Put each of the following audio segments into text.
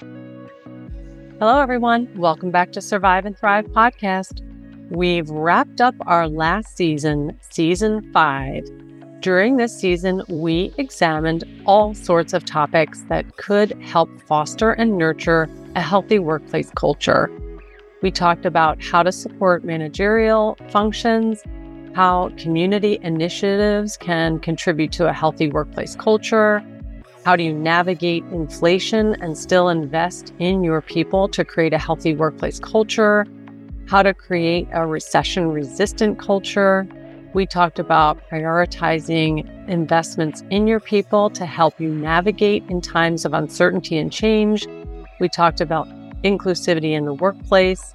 Hello, everyone. Welcome back to Survive and Thrive podcast. We've wrapped up our last season, season five. During this season, we examined all sorts of topics that could help foster and nurture a healthy workplace culture. We talked about how to support managerial functions, how community initiatives can contribute to a healthy workplace culture. How do you navigate inflation and still invest in your people to create a healthy workplace culture? How to create a recession resistant culture. We talked about prioritizing investments in your people to help you navigate in times of uncertainty and change. We talked about inclusivity in the workplace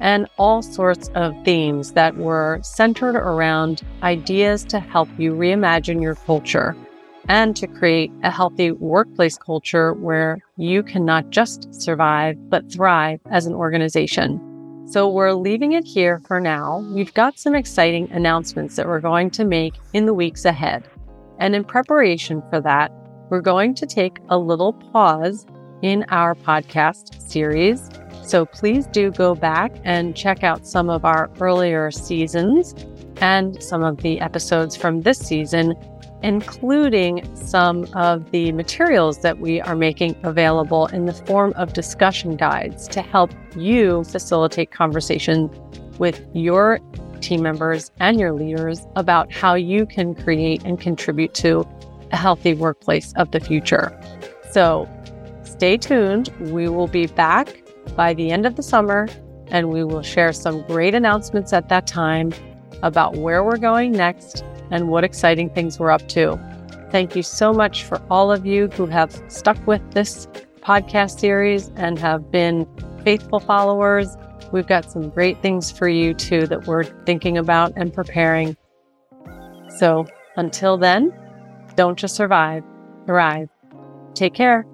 and all sorts of themes that were centered around ideas to help you reimagine your culture and to create a healthy workplace culture where you can not just survive, but thrive as an organization. So we're leaving it here for now. We've got some exciting announcements that we're going to make in the weeks ahead. And in preparation for that, we're going to take a little pause in our podcast series so please do go back and check out some of our earlier seasons and some of the episodes from this season, including some of the materials that we are making available in the form of discussion guides to help you facilitate conversation with your team members and your leaders about how you can create and contribute to a healthy workplace of the future. So stay tuned. We will be back by the end of the summer, and we will share some great announcements at that time about where we're going next and what exciting things we're up to. Thank you so much for all of you who have stuck with this podcast series and have been faithful followers. We've got some great things for you too that we're thinking about and preparing. So until then, don't just survive, thrive. Take care.